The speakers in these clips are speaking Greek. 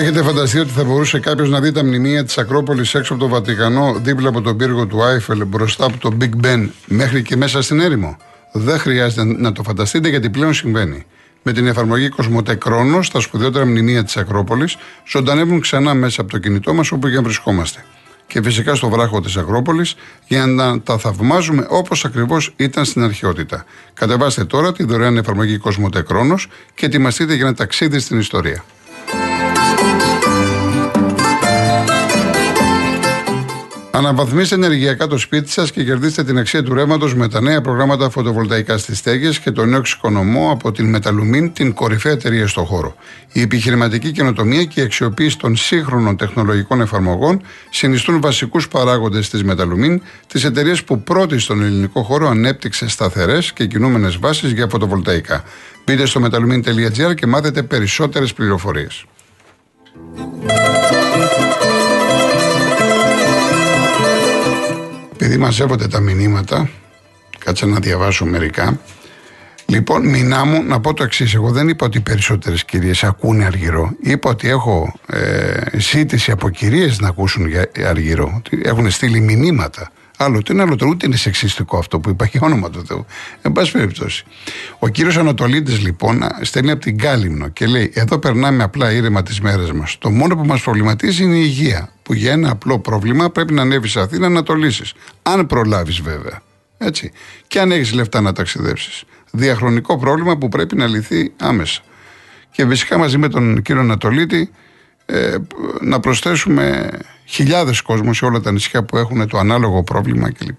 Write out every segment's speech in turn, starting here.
Έχετε φανταστεί ότι θα μπορούσε κάποιος να δει τα μνημεία της Ακρόπολης έξω από το Βατικανό, δίπλα από τον πύργο του Άιφελ, μπροστά από το Big Ben, μέχρι και μέσα στην έρημο; Δεν χρειάζεται να το φανταστείτε γιατί πλέον συμβαίνει. Με την εφαρμογή Κοσμοτέ Κρόνο, τα σπουδαιότερα μνημεία της Ακρόπολης ζωντανεύουν ξανά μέσα από το κινητό μας όπου και αν βρισκόμαστε. Και φυσικά στο βράχο της Ακρόπολης για να τα θαυμάζουμε όπως ακριβώς ήταν στην αρχαιότητα. Κατεβάστε τώρα τη δωρεάν εφαρμογή Κοσμοτέ Κρόνο και ετοιμαστείτε για ένα ταξίδι στην ιστορία. Αναβαθμίστε ενεργειακά το σπίτι σας και κερδίστε την αξία του ρεύματος με τα νέα προγράμματα φωτοβολταϊκά στις στέγες και το νέο εξοικονομό από την Μεταλουμίν, την κορυφαία εταιρεία στο χώρο. Η επιχειρηματική καινοτομία και η αξιοποίηση των σύγχρονων τεχνολογικών εφαρμογών συνιστούν βασικούς παράγοντες της Μεταλουμίν, της εταιρείας που πρώτη στον ελληνικό χώρο ανέπτυξε σταθερές και κινούμενες βάσεις για φωτοβολταϊκά. Μπείτε στο metalumin.gr και μάθετε περισσότερες πληροφορίες. Επειδή μαζεύονται τα μηνύματα, κάτσε να διαβάσω μερικά. Λοιπόν, μηνά μου να πω το εξής. Εγώ δεν είπα ότι οι περισσότερες κυρίες ακούνε αργυρό. Είπα ότι έχω ε, ζήτηση από κυρίες να ακούσουν για αργυρό. Έχουν στείλει μηνύματα. Άλλο τι είναι άλλο, ούτε είναι σεξιστικό αυτό που είπα και όνομα του Θεού. Εν πάση περιπτώσει. Ο κύριος Ανατολίτης λοιπόν στέλνει από την Κάλυμνο και λέει: Εδώ περνάμε απλά ήρεμα τις μέρες μας. Το μόνο που μας προβληματίζει είναι η υγεία. Που για ένα απλό πρόβλημα πρέπει να ανέβεις σε Αθήνα να το λύσεις. Αν προλάβεις βέβαια. Έτσι. Και αν έχεις λεφτά να ταξιδέψεις. Διαχρονικό πρόβλημα που πρέπει να λυθεί άμεσα. Και φυσικά μαζί με τον κύριο Ανατολίτη ε, να προσθέσουμε χιλιάδες κόσμους σε όλα τα νησιά που έχουν το ανάλογο πρόβλημα κλπ.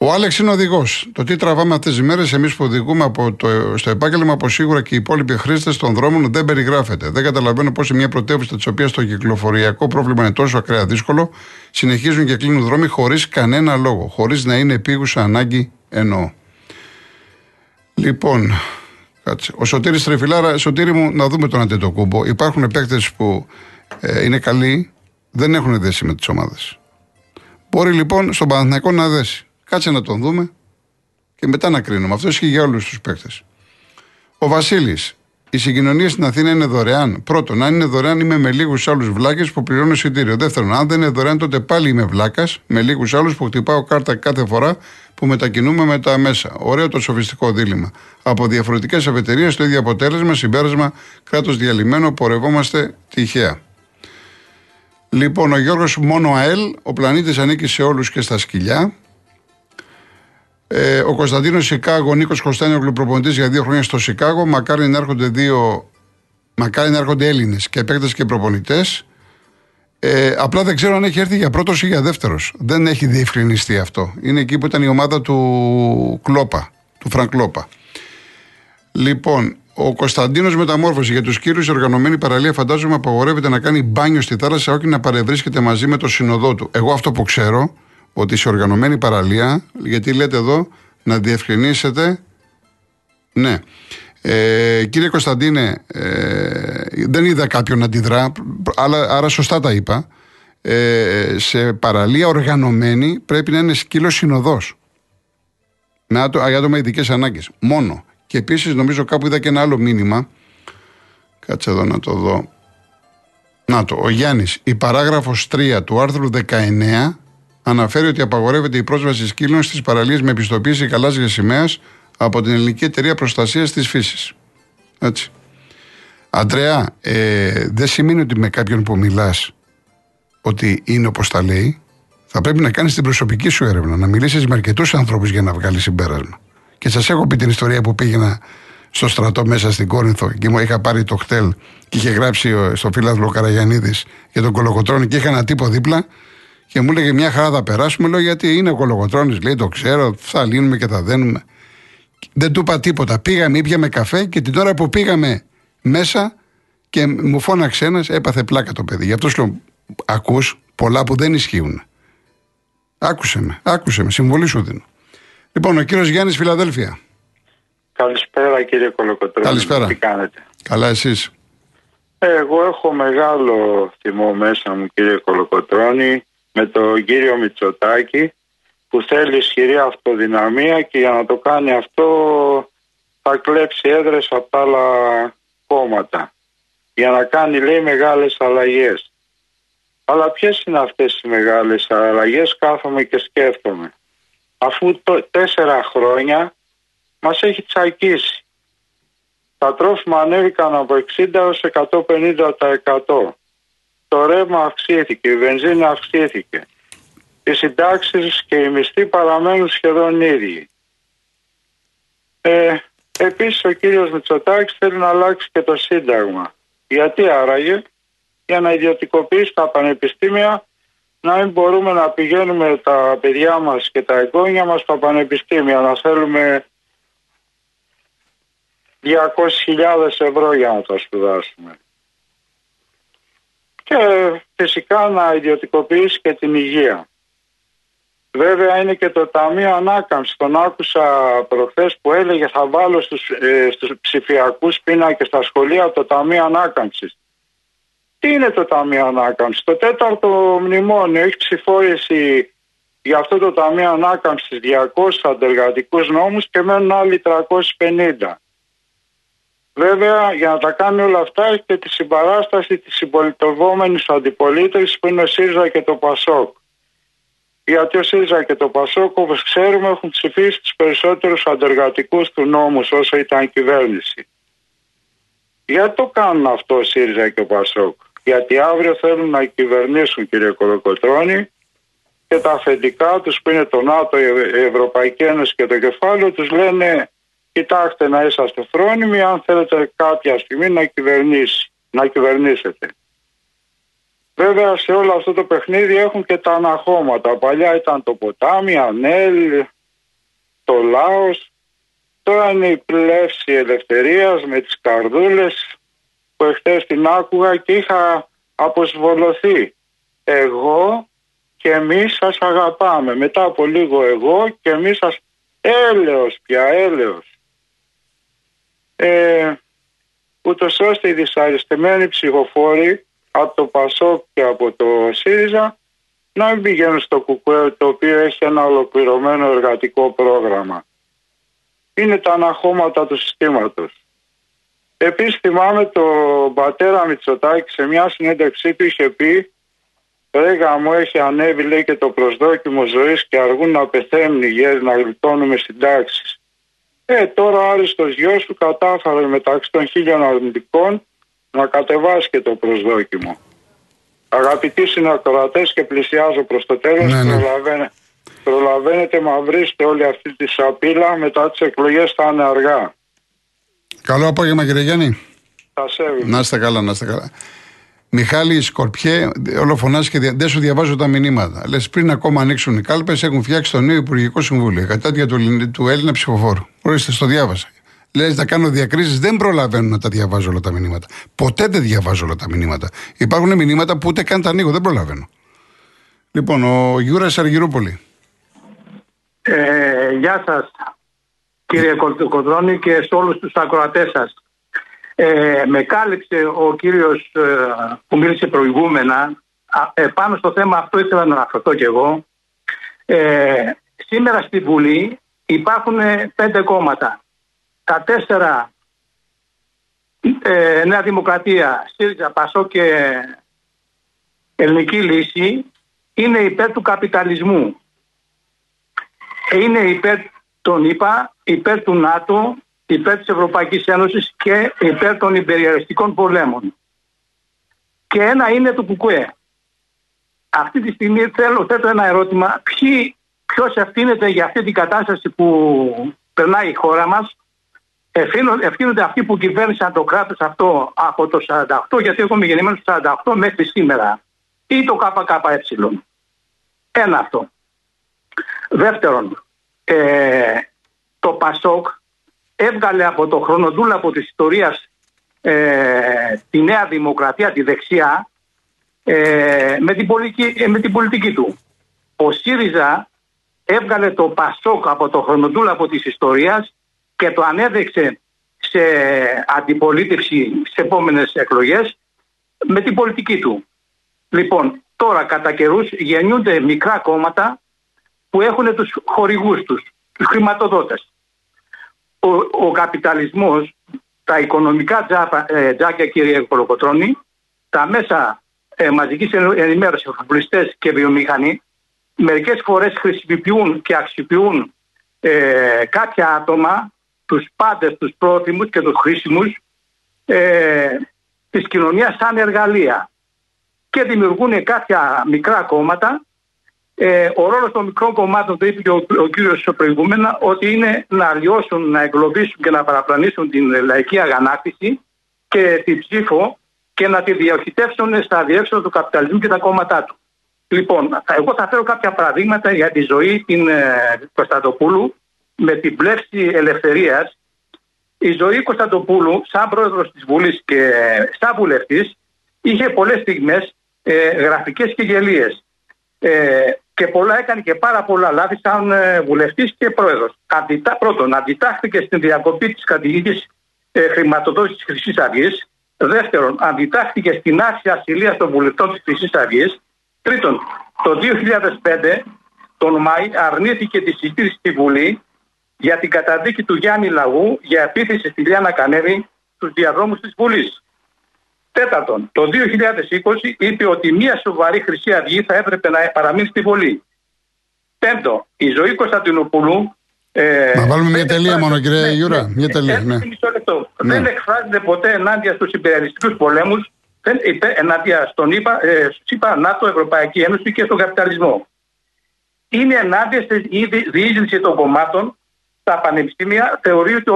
Ο Άλεξ είναι οδηγός. Το τι τραβάμε αυτές τις μέρες, εμείς που οδηγούμε από το, στο επάγγελμα, από σίγουρα και οι υπόλοιποι χρήστες των δρόμων δεν περιγράφεται. Δεν καταλαβαίνω πώς σε μια πρωτεύουσα της οποίας το κυκλοφοριακό πρόβλημα είναι τόσο ακραία δύσκολο, συνεχίζουν και κλείνουν δρόμοι χωρίς κανένα λόγο. Χωρίς να είναι επίγουσα ανάγκη εννοώ. Λοιπόν, κάτσε. Ο Σωτήρης Τρεφιλάρα, Σωτήρη μου, να δούμε τον Αντετοκούμπο. Υπάρχουν παίκτες που ε, είναι καλοί, δεν έχουν δέσει με τις ομάδες. Μπορεί λοιπόν στον Παναθηναϊκό να δέσει. Κάτσε να τον δούμε και μετά να κρίνουμε. Αυτό ισχύει για όλους τους παίκτες. Ο Βασίλης. Η συγκοινωνία στην Αθήνα είναι δωρεάν. Πρώτον, αν είναι δωρεάν, είμαι με λίγους άλλους βλάκες που πληρώνω εισιτήριο. Δεύτερον, αν δεν είναι δωρεάν, τότε πάλι είμαι βλάκας με λίγους άλλους που χτυπάω κάρτα κάθε φορά που μετακινούμε με τα μέσα. Ωραίο το σοφιστικό δίλημα. Από διαφορετικές αφετηρίες, το ίδιο αποτέλεσμα, συμπέρασμα, κράτος διαλυμένο, πορευόμαστε τυχαία. Λοιπόν, ο Γιώργος μόνο ΑΕΛ, ο πλανήτης ανήκει σε όλους και στα σκυλιά. Ε, ο Κωνσταντίνος Σικάγο, ο Νίκος Κωνσταντίνο προπονητής για δύο χρόνια στο Σικάγο. Μακάρι να έρχονται δύο, μακάρι να έρχονται Έλληνες και παίκτες και προπονητές. Ε, απλά δεν ξέρω αν έχει έρθει για πρώτος ή για δεύτερος. Δεν έχει διευκρινιστεί αυτό. Είναι εκεί που ήταν η ομάδα του Κλόπα, του Φρανκ Κλόπα. Λοιπόν, ο Κωνσταντίνος Μεταμόρφωση για τους κύριους οργανωμένη παραλία φαντάζομαι απαγορεύεται να κάνει μπάνιο στη θάλασσα, όχι να παρευρίσκεται μαζί με το συνοδό του. Εγώ αυτό που ξέρω, ότι σε οργανωμένη παραλία, γιατί λέτε εδώ να διευκρινίσετε. Ναι. Ε, κύριε Κωνσταντίνε, ε, δεν είδα κάποιον να αντιδρά, αλλά, άρα σωστά τα είπα. Ε, σε παραλία οργανωμένη πρέπει να είναι σκύλος συνοδός. Με άτομα με ειδικές ανάγκες. Μόνο. Και επίσης νομίζω κάπου είδα και ένα άλλο μήνυμα. Κάτσε εδώ να το δω. Να το, ο Γιάννης. Η παράγραφος 3 του άρθρου 19 αναφέρει ότι απαγορεύεται η πρόσβαση σκύλων στις παραλίες με επιστοποίηση γαλάζια σημαία από την Ελληνική Εταιρεία Προστασίας της Φύσης. Έτσι. Αντρέα, ε, δεν σημαίνει ότι με κάποιον που μιλάς ότι είναι όπως τα λέει. Θα πρέπει να κάνεις την προσωπική σου έρευνα, να μιλήσεις με αρκετούς ανθρώπους για να βγάλεις συμπέρασμα. Και σας έχω πει την ιστορία που πήγαινα στο στρατό μέσα στην Κόρινθο και μου είχα πάρει το χτέλ και είχε γράψει στο φίλαθλο Καραγιανίδης για τον Κολοκοτρόνη και είχα ένα τύπο δίπλα και μου έλεγε μια χαρά θα περάσουμε. Λέω γιατί είναι ο Κολοκοτρόνη, λέει το ξέρω, θα λύνουμε και θα δένουμε. Δεν του είπα τίποτα. Πήγαμε, ήπιαμε καφέ και την ώρα που πήγαμε μέσα και μου φώναξε ένας, έπαθε πλάκα το παιδί. Γι' αυτό σου λέω, ακούς πολλά που δεν ισχύουν. Άκουσε με, άκουσε με, συμβολή σου δίνω. Λοιπόν, ο κύριος Γιάννης Φιλαδέλφια. Καλησπέρα κύριε Κολοκοτρώνη. Καλησπέρα. Τι κάνετε; Καλά εσείς; Εγώ έχω μεγάλο θυμό μέσα μου κύριε Κολοκοτρώνη με τον κύριο Μητσοτάκη που θέλει ισχυρή αυτοδυναμία και για να το κάνει αυτό θα κλέψει έδρες από τα άλλα κόμματα. για να κάνει λέει μεγάλες αλλαγές. Αλλά ποιες είναι αυτές οι μεγάλες αλλαγές κάθομαι και σκέφτομαι. Αφού το, τέσσερα χρόνια μας έχει τσακίσει. Τα τρόφιμα ανέβηκαν από 60 έως 150%. Το ρεύμα αυξήθηκε, η βενζίνα αυξήθηκε. Οι συντάξεις και οι μισθοί παραμένουν σχεδόν ίδιοι. Ε, επίσης ο κύριος Μητσοτάκης θέλει να αλλάξει και το σύνταγμα. Γιατί άραγε; Για να ιδιωτικοποιήσει τα πανεπιστήμια να μην μπορούμε να πηγαίνουμε τα παιδιά μας και τα εγγόνια μας στα πανεπιστήμια να θέλουμε 200.000 ευρώ για να τα σπουδάσουμε. Και φυσικά να ιδιωτικοποιήσει και την υγεία. Βέβαια είναι και το Ταμείο Ανάκαμψης. Τον άκουσα προχθές που έλεγε θα βάλω στους, ε, στους ψηφιακούς πίνακες στα σχολεία το Ταμείο Ανάκαμψης. Τι είναι το Ταμείο Ανάκαμψης; Το τέταρτο μνημόνιο έχει ψηφόρηση για αυτό το Ταμείο Ανάκαμψης 200 αντεργατικούς νόμους και μένουν άλλοι 350. Βέβαια, για να τα κάνει όλα αυτά, έχει και τη συμπαράσταση της συμπολιτευόμενης αντιπολίτευσης που είναι ο ΣΥΡΙΖΑ και το ΠΑΣΟΚ. Γιατί ο ΣΥΡΙΖΑ και το ΠΑΣΟΚ, όπως ξέρουμε, έχουν ψηφίσει τους περισσότερους αντεργατικούς του νόμου όσο ήταν κυβέρνηση. Γιατί το κάνουν αυτό ο ΣΥΡΙΖΑ και ο ΠΑΣΟΚ. Γιατί αύριο θέλουν να κυβερνήσουν, κύριε Κολοκοτρόνη, και τα αφεντικά τους που είναι το ΝΑΤΟ, η Ευρωπαϊκή Ένωση και το κεφάλαιο τους λένε κοιτάξτε να είσαστε φρόνιμοι αν θέλετε κάποια στιγμή να, κυβερνήσει, να κυβερνήσετε. Βέβαια σε όλο αυτό το παιχνίδι έχουν και τα αναχώματα. Παλιά ήταν το ποτάμι, Ανέλ, το Λάος. Τώρα είναι η πλεύση ελευθερίας με τις καρδούλες που εχθές την άκουγα και είχα αποσβολωθεί. Εγώ και εμείς σας αγαπάμε. Μετά από λίγο εγώ και εμείς σας έλεος πια, έλεος ε, ούτως ώστε οι δυσαρεστημένοι ψηφοφόροι από το ΠΑΣΟΚ και από το ΣΥΡΙΖΑ να μην πηγαίνουν στο ΚΚΕ το οποίο έχει ένα ολοκληρωμένο εργατικό πρόγραμμα. Είναι τα αναχώματα του συστήματος. Επίσης θυμάμαι το πατέρα Μητσοτάκη σε μια συνέντευξή του είχε πει Ρέγα μου έχει ανέβει λέει και το προσδόκιμο ζωής και αργούν να πεθαίνουν οι γέροι να γλιτώνουμε συντάξεις. Ε, τώρα ο Άριστος γιος του κατάφερε μεταξύ των χίλιων αρνητικών να κατεβάσει και το προσδόκιμο. Αγαπητοί συνακροατές και πλησιάζω προς το τέλος, ναι, ναι. προλαβαίνετε μα βρίσκετε όλη αυτή τη σαπίλα μετά τις εκλογές θα είναι αργά. Καλό απόγευμα κύριε Γιάννη. Θα Να είστε καλά, να είστε καλά. Μιχάλη Σκορπιέ, όλο φωνάζει και δεν σου διαβάζω τα μηνύματα. Λες πριν ακόμα ανοίξουν οι κάλπες, έχουν φτιάξει το νέο Υπουργικό Συμβούλιο. Κατά του, του Έλληνα ψηφοφόρου. Ορίστε, το διάβασα. Λες να κάνω διακρίσεις, δεν προλαβαίνω να τα διαβάζω όλα τα μηνύματα. Ποτέ δεν διαβάζω όλα τα μηνύματα. Υπάρχουν μηνύματα που ούτε καν τα ανοίγω, δεν προλαβαίνω. Λοιπόν, ο Γιούρας Αργυρούπολη. Ε, γεια σας, κύριε Κολοκοτρώνη, και σε όλους τους ακροατές σας. Ε, με κάλυψε ο κύριος ε, που μίλησε προηγούμενα. Ε, πάνω στο θέμα αυτό ήθελα να αναφερθώ κι εγώ. Ε, σήμερα στη Βουλή υπάρχουν πέντε κόμματα. Τα τέσσερα ε, Νέα Δημοκρατία, ΣΥΡΙΖΑ, ΠΑΣΟ και Ελληνική Λύση είναι υπέρ του καπιταλισμού. Είναι υπέρ τον ΙΠΑ, υπέρ του ΝΑΤΟ υπέρ της Ευρωπαϊκής Ένωσης και υπέρ των υπεριαριστικών πολέμων. Και ένα είναι το Κουκουέ. Αυτή τη στιγμή θέλω, θέτω ένα ερώτημα. Ποιοι, ποιος ευθύνεται για αυτή την κατάσταση που περνάει η χώρα μας; Ευθύνονται αυτοί που κυβέρνησαν το κράτος αυτό από το 48, γιατί έχουμε γεννημένο το 48 μέχρι σήμερα. Ή το ΚΚΕ. Ένα αυτό. Δεύτερον, ε, το ΠΑΣΟΚ έβγαλε από το χρονοτούλαπο της ιστορίας ε, τη νέα δημοκρατία, τη δεξιά, ε, με, την πολιτική, ε, με την πολιτική του. Ο ΣΥΡΙΖΑ έβγαλε το ΠΑΣΟΚ από το χρονοτούλαπο της ιστορίας και το ανέδειξε σε αντιπολίτευση σε επόμενες εκλογές με την πολιτική του. Λοιπόν, τώρα κατά καιρούς γεννιούνται μικρά κόμματα που έχουν τους χορηγούς τους, τους χρηματοδότες ο, ο καπιταλισμός τα οικονομικά ε, τζάκια κύριε Κολοκοτρώνη, τα μέσα ε, μαζικής ενημέρωσης, εφοπλιστές και βιομηχανοί μερικές φορές χρησιμοποιούν και αξιοποιούν ε, κάποια άτομα, τους πάντες, τους πρόθυμους και τους χρήσιμους ε, της κοινωνίας σαν εργαλεία και δημιουργούν κάποια μικρά κόμματα. Ε, ο ρόλος των μικρών κομμάτων, το είπε και ο, ο κύριος προηγούμενα, ότι είναι να αλλοιώσουν, να εγκλωβίσουν και να παραπλανήσουν την λαϊκή αγανάκτηση και την ψήφο και να τη διοχητεύσουν στα διέξοδο του καπιταλισμού και τα κόμματά του. Λοιπόν, εγώ θα φέρω κάποια παραδείγματα για τη ζωή την ε, Κωνσταντοπούλου με την πλεύση ελευθερίας. Η ζωή Κωνσταντοπούλου, σαν πρόεδρος της Βουλής και σαν βουλευτής, είχε πολλές στιγμές ε, γραφικές και γελίες. Ε, και πολλά έκανε και πάρα πολλά λάθη σαν ε, βουλευτής και πρόεδρος. Αντιτά, πρώτον, αντιτάχθηκε στην διακοπή της κατηγικής ε, χρηματοδότησης της Χρυσής Αυγής. Δεύτερον, αντιτάχθηκε στην άσια ασυλίας των βουλευτών της Χρυσής Αυγής. Τρίτον, το 2005 τον Μάη αρνήθηκε τη συζήτηση στη Βουλή για την καταδίκη του Γιάννη Λαγού για επίθεση στη Λιάννα Κανέβη στους διαδρόμους της Βουλής. Τέταρτον, το 2020 είπε ότι μια σοβαρή Χρυσή Αυγή θα έπρεπε να παραμείνει στη Βουλή. Πέμπτο, η ζωή Κωνσταντινοπούλου. Ε, να βάλουμε μια τελεία μόνο, κύριε ναι, Γιούρα. Ναι, μια τελεία. Ναι. Ναι. Δεν εκφράζεται ποτέ ενάντια στους ιμπεριαλιστικούς πολέμους, ενάντια στον ΗΠΑ, ε, ΗΠΑ, ΝΑΤΟ, Ευρωπαϊκή Ένωση και στον καπιταλισμό. Είναι ενάντια στη διείσδυση των κομμάτων στα πανεπιστήμια. Θεωρεί ότι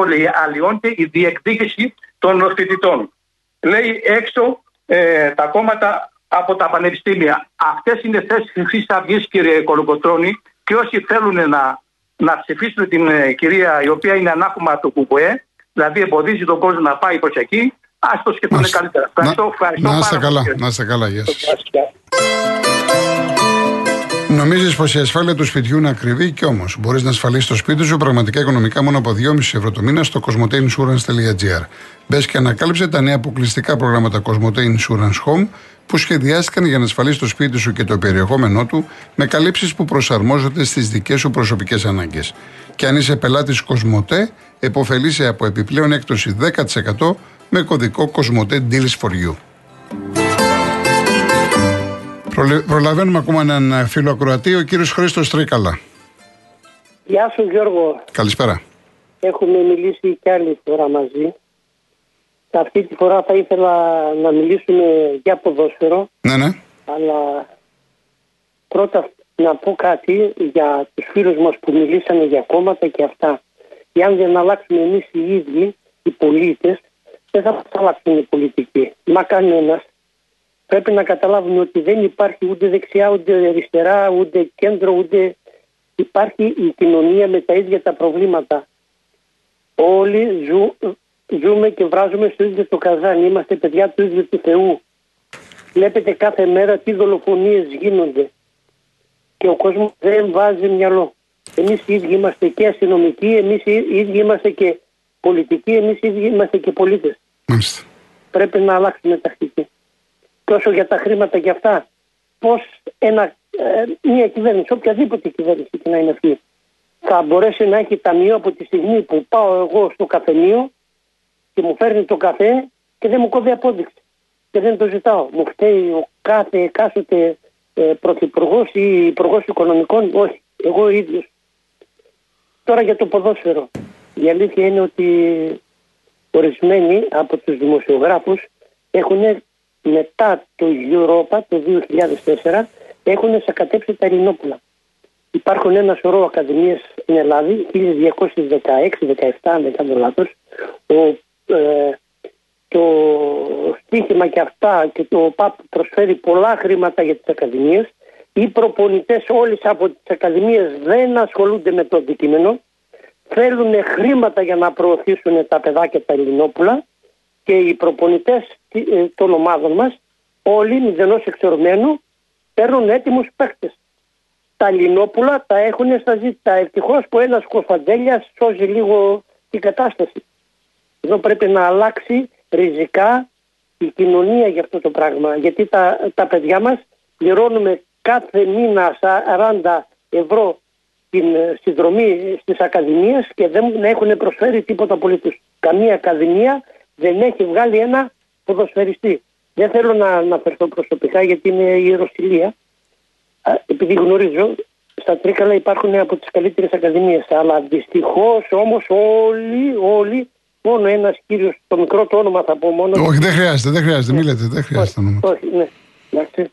αλλοιώνεται η διεκδίκηση των φοιτητών λέει έξω ε, τα κόμματα από τα πανεπιστήμια. Αυτές είναι θέσεις Χρυσής Αυγής κύριε Κολοκοτρώνη και όσοι θέλουν να, να ψηφίσουν την ε, κυρία η οποία είναι ανάχωμα του ΚΚΕ, δηλαδή εμποδίζει τον κόσμο να πάει προς εκεί, ας το σκεφτούν καλύτερα. Ευχαριστώ, ευχαριστώ να, είστε καλά, να είστε καλά, γεια σας. Νομίζεις πως η ασφάλεια του σπιτιού είναι ακριβή και όμως μπορείς να ασφαλίσεις το σπίτι σου πραγματικά οικονομικά μόνο από 2,5 ευρώ το μήνα στο cosmoteinsurance.gr. Μπες και ανακάλυψε τα νέα αποκλειστικά προγράμματα Cosmote Insurance Home που σχεδιάστηκαν για να ασφαλίσεις το σπίτι σου και το περιεχόμενό του με καλύψεις που προσαρμόζονται στις δικές σου προσωπικές ανάγκες. Και αν είσαι πελάτης Cosmote, εποφελείσαι από επιπλέον έκπτωση 10% με κωδικό Cosmote Deals for You. Προλαβαίνουμε ακόμα έναν φίλο ακροατή, ο κύριος Χρήστος Τρίκαλα. Γεια σου Γιώργο. Καλησπέρα. Έχουμε μιλήσει κι άλλη φορά μαζί. Αυτή τη φορά θα ήθελα να μιλήσουμε για ποδόσφαιρο. Ναι, ναι. Αλλά πρώτα να πω κάτι για τους φίλους μας που μιλήσανε για κόμματα και αυτά. Εάν δεν αλλάξουμε εμείς οι ίδιοι, οι πολίτες, δεν θα αλλάξουν οι πολιτικοί. Μα κανένας πρέπει να καταλάβουμε ότι δεν υπάρχει ούτε δεξιά, ούτε αριστερά, ούτε κέντρο, ούτε υπάρχει η κοινωνία με τα ίδια τα προβλήματα. Όλοι ζου, ζούμε και βράζουμε στο ίδιο το καζάνι. Είμαστε παιδιά του ίδιου του Θεού. Βλέπετε κάθε μέρα τι δολοφονίες γίνονται. Και ο κόσμος δεν βάζει μυαλό. Εμείς οι ίδιοι είμαστε και αστυνομικοί, εμείς οι ίδιοι είμαστε και πολιτικοί, εμείς οι ίδιοι είμαστε και πολίτες. Πρέπει να αλλάξουμε τακτική τόσο για τα χρήματα και αυτά. Πώς ε, μια κυβέρνηση, οποιαδήποτε κυβέρνηση και να είναι αυτή, θα μπορέσει να έχει ταμείο από τη στιγμή που πάω εγώ στο καφενείο και μου φέρνει το καφέ και δεν μου κόβει απόδειξη. Και δεν το ζητάω. Μου φταίει ο κάθε εκάστοτε ε, πρωθυπουργός ή υπουργός οικονομικών. Όχι. Εγώ ίδιος. Τώρα για το ποδόσφαιρο. Η αλήθεια είναι ότι ορισμένοι από τους δημοσιογράφους έχουν μετά το Europa το 2004 έχουν σακατέψει τα Ελληνόπουλα. Υπάρχουν ένα σωρό ακαδημίες στην Ελλάδα, 1216-17 αν δεν κάνω λάθος, ε, το στίχημα και αυτά και το ΠΑΠ προσφέρει πολλά χρήματα για τις ακαδημίες. Οι προπονητές όλες από τις ακαδημίες δεν ασχολούνται με το αντικείμενο. Θέλουν χρήματα για να προωθήσουν τα παιδάκια τα Ελληνόπουλα και οι προπονητές ε, των ομάδων μας όλοι μηδενός εξορμένου παίρνουν έτοιμους παίχτες. Τα Λινόπουλα τα έχουν στα ζήτητα. Ευτυχώς που ένας κοφαντέλια σώζει λίγο την κατάσταση. Εδώ πρέπει να αλλάξει ριζικά η κοινωνία για αυτό το πράγμα. Γιατί τα, τα παιδιά μας πληρώνουμε κάθε μήνα 40 ευρώ την ε, συνδρομή στις ακαδημίες και δεν έχουν προσφέρει τίποτα απολύτως. Καμία ακαδημία δεν έχει βγάλει ένα ποδοσφαιριστή. Δεν θέλω να αναφερθώ προσωπικά γιατί είναι η Ιεροσιλία. Επειδή γνωρίζω, στα Τρίκαλα υπάρχουν από τις καλύτερες ακαδημίες. Αλλά δυστυχώς όμως όλοι, όλοι, μόνο ένας κύριος, το μικρό του όνομα θα πω μόνο. Όχι, δεν χρειάζεται, δεν χρειάζεται, ναι. λέτε, δεν χρειάζεται όχι, όχι, ναι. Εντάξει.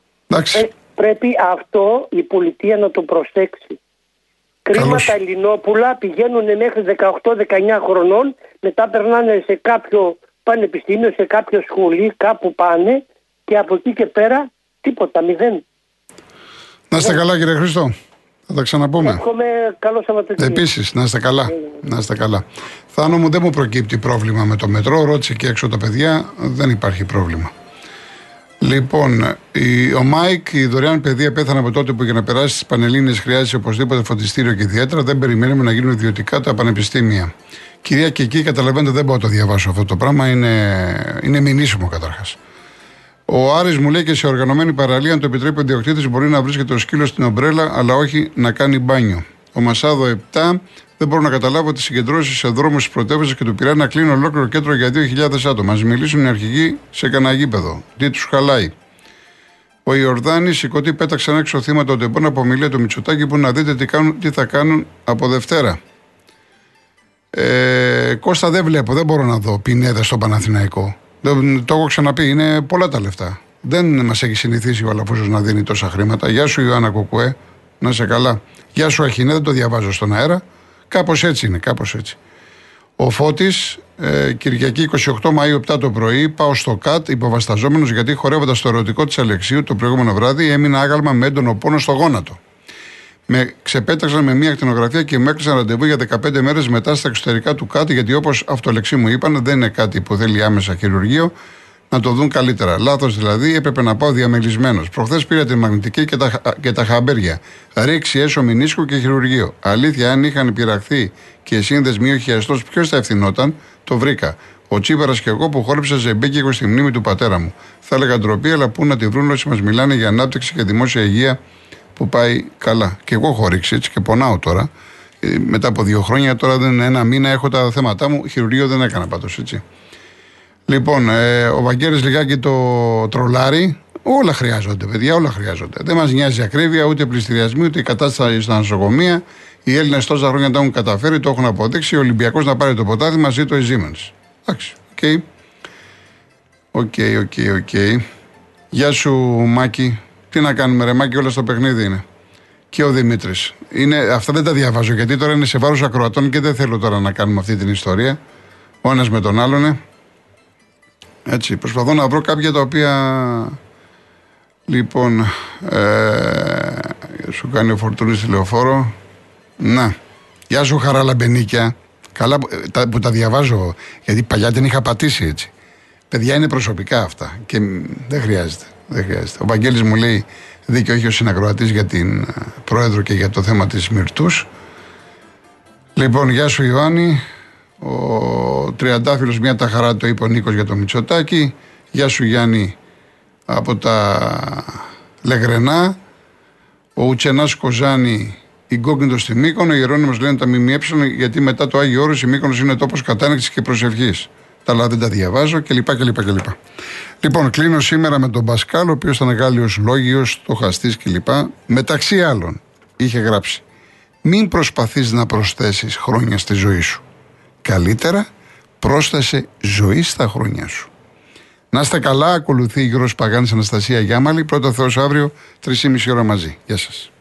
Ε, πρέπει αυτό η πολιτεία να το προσέξει. Κρίματα Ελληνόπουλα πηγαίνουν μέχρι 18-19 χρονών, μετά περνάνε σε κάποιο πανεπιστήμιο, σε κάποιο σχολείο, κάπου πάνε και από εκεί και πέρα τίποτα, μηδέν. Να είστε καλά κύριε Χρήστο. Θα τα ξαναπούμε. Εύχομαι καλό Σαββατοκύριακο. Επίσης, να είστε καλά. Να είστε καλά. Θάνο μου δεν μου προκύπτει πρόβλημα με το μετρό. Ρώτησε και έξω τα παιδιά. Δεν υπάρχει πρόβλημα. Λοιπόν, η, ο Μάικ, η δωρεάν παιδεία πέθανε από τότε που για να περάσει στις Πανελλήνιες χρειάζεται οπωσδήποτε φροντιστήριο και ιδιαίτερα. Δεν περιμένουμε να γίνουν ιδιωτικά τα πανεπιστήμια. Κυρία και εκεί, καταλαβαίνετε, δεν μπορώ να το διαβάσω αυτό το πράγμα. Είναι, είναι μηνύσιμο καταρχάς. Ο Άρης μου λέει και σε οργανωμένη παραλία, αν το επιτρέπει ο διοκτήτη, μπορεί να βρίσκεται ο σκύλος στην ομπρέλα, αλλά όχι να κάνει μπάνιο. Ο Μασάδο 7, δεν μπορώ να καταλάβω τις συγκεντρώσεις σε δρόμους της πρωτεύουσας και του πειρά να κλείνει ολόκληρο κέντρο για 2.000 άτομα. Α μιλήσουν οι αρχηγοί σε κανένα γήπεδο. Τι τους χαλάει. Ο Ιορδάνης, οι κωτοί πέταξαν έξω θύματα των τεπών από ομιλία του Μητσοτάκη που να δείτε τι, κάνουν, τι θα κάνουν από Δευτέρα. Ε, Κώστα δεν βλέπω, δεν μπορώ να δω πινέδα στο Παναθηναϊκό. Το έχω ξαναπεί, είναι πολλά τα λεφτά. Δεν μας έχει συνηθίσει ο Αλαφούζος να δίνει τόσα χρήματα. Γεια σου, Ιωάννα Κουκουέ, να σε καλά. Γεια σου, Αχινέ, δεν το διαβάζω στον αέρα. Κάπως έτσι είναι, κάπως έτσι. Ο Φώτης, ε, Κυριακή 28 Μαου 7 το πρωί, πάω στο ΚΑΤ υποβασταζόμενος γιατί χορεύοντας το ερωτικό της Αλεξίου το προηγούμενο βράδυ έμεινα άγαλμα με έντονο πόνο στο γόνατο. Με ξεπέταξαν με μια ακτινογραφία και με έκλεισαν ραντεβού για 15 μέρες μετά στα εξωτερικά του ΚΑΤ, γιατί όπως αυτολεξί μου είπαν, δεν είναι κάτι που θέλει άμεσα χειρουργείο, να το δουν καλύτερα. Λάθος δηλαδή, έπρεπε να πάω διαμελισμένος. Προχθές πήρα τη μαγνητική και τα, και τα χαμπέρια. Ρίξει έσω μηνίσκο και χειρουργείο. Αλήθεια, αν είχαν πειραχθεί και σύνδεσμοι όχι αστό, ποιος θα ευθυνόταν, το βρήκα. Ο Τσίπαρας και εγώ που χόρεψα ζεμπέκικο στη μνήμη του πατέρα μου. Θα έλεγα ντροπή, αλλά πού να τη βρουν όσοι μας μιλάνε για ανάπτυξη και δημόσια υγεία που πάει καλά. Και εγώ έχω ρίξει έτσι και πονάω τώρα. Ε, μετά από δύο χρόνια, τώρα δεν είναι ένα μήνα, έχω τα θέματα μου. Χειρουργείο δεν έκανα πάντως έτσι. Λοιπόν, ε, ο Βαγγέλης λιγάκι το τρολάρει. Όλα χρειάζονται, παιδιά, όλα χρειάζονται. Δεν μας νοιάζει ακρίβεια, ούτε πληστηριασμοί, ούτε η κατάσταση στα νοσοκομεία. Οι Έλληνες τόσα χρόνια τα έχουν καταφέρει, το έχουν αποδείξει. Ο Ολυμπιακός να πάρει το ποτάδι μαζί το Ζήμεν. Εντάξει, OK. OK, OK, OK. Γεια σου, Μάκη. Τι να κάνουμε, ρε Μάκη, όλα στο παιχνίδι είναι. Και ο Δημήτρης. Αυτά δεν τα διαβάζω γιατί τώρα είναι σε βάρος ακροατών και δεν θέλω τώρα να κάνουμε αυτή την ιστορία. Ο ένας με τον άλλον. Έτσι, προσπαθώ να βρω κάποια τα οποία. Λοιπόν, ε, σου κάνει ο Φορτούνης τη Λεωφόρο. Να. Γεια σου, χαρά λαμπενίκια. Καλά ε, που τα διαβάζω, γιατί παλιά την είχα πατήσει έτσι. Παιδιά είναι προσωπικά αυτά και δεν χρειάζεται. Δεν χρειάζεται. Ο Βαγγέλης μου λέει δίκιο έχει ο συνακροατής για την ε, πρόεδρο και για το θέμα της Μυρτούς. Λοιπόν, γεια σου Ιωάννη. Ο Τριαντάφυλλος μια τα χαρά το είπε ο Νίκος για το Μητσοτάκι. Γεια σου Γιάννη από τα Λεγρενά. Ο Ουτσενάς Κοζάνη Ιγκόγνητο στη Μύκονο. Οι Ιερώνυμος λένε τα ΜΜΕ γιατί μετά το Άγιο Όρος η Μύκονος είναι τόπος κατάνοιξης και προσευχής τα άλλα δεν τα διαβάζω κλπ. κλπ, κλπ. Λοιπόν, κλείνω σήμερα με τον Πασκάλ, ο οποίος ήταν Γάλλιος λόγιος, στοχαστής κλπ. Μεταξύ άλλων, είχε γράψει: Μην προσπαθείς να προσθέσεις χρόνια στη ζωή σου. Καλύτερα, πρόσθεσε ζωή στα χρόνια σου. Να είστε καλά, ακολουθεί η Γιώργος Παγάνης Αναστασία Γιάμαλη. Πρώτα Θεός αύριο, 3,5 ώρα μαζί. Γεια σας.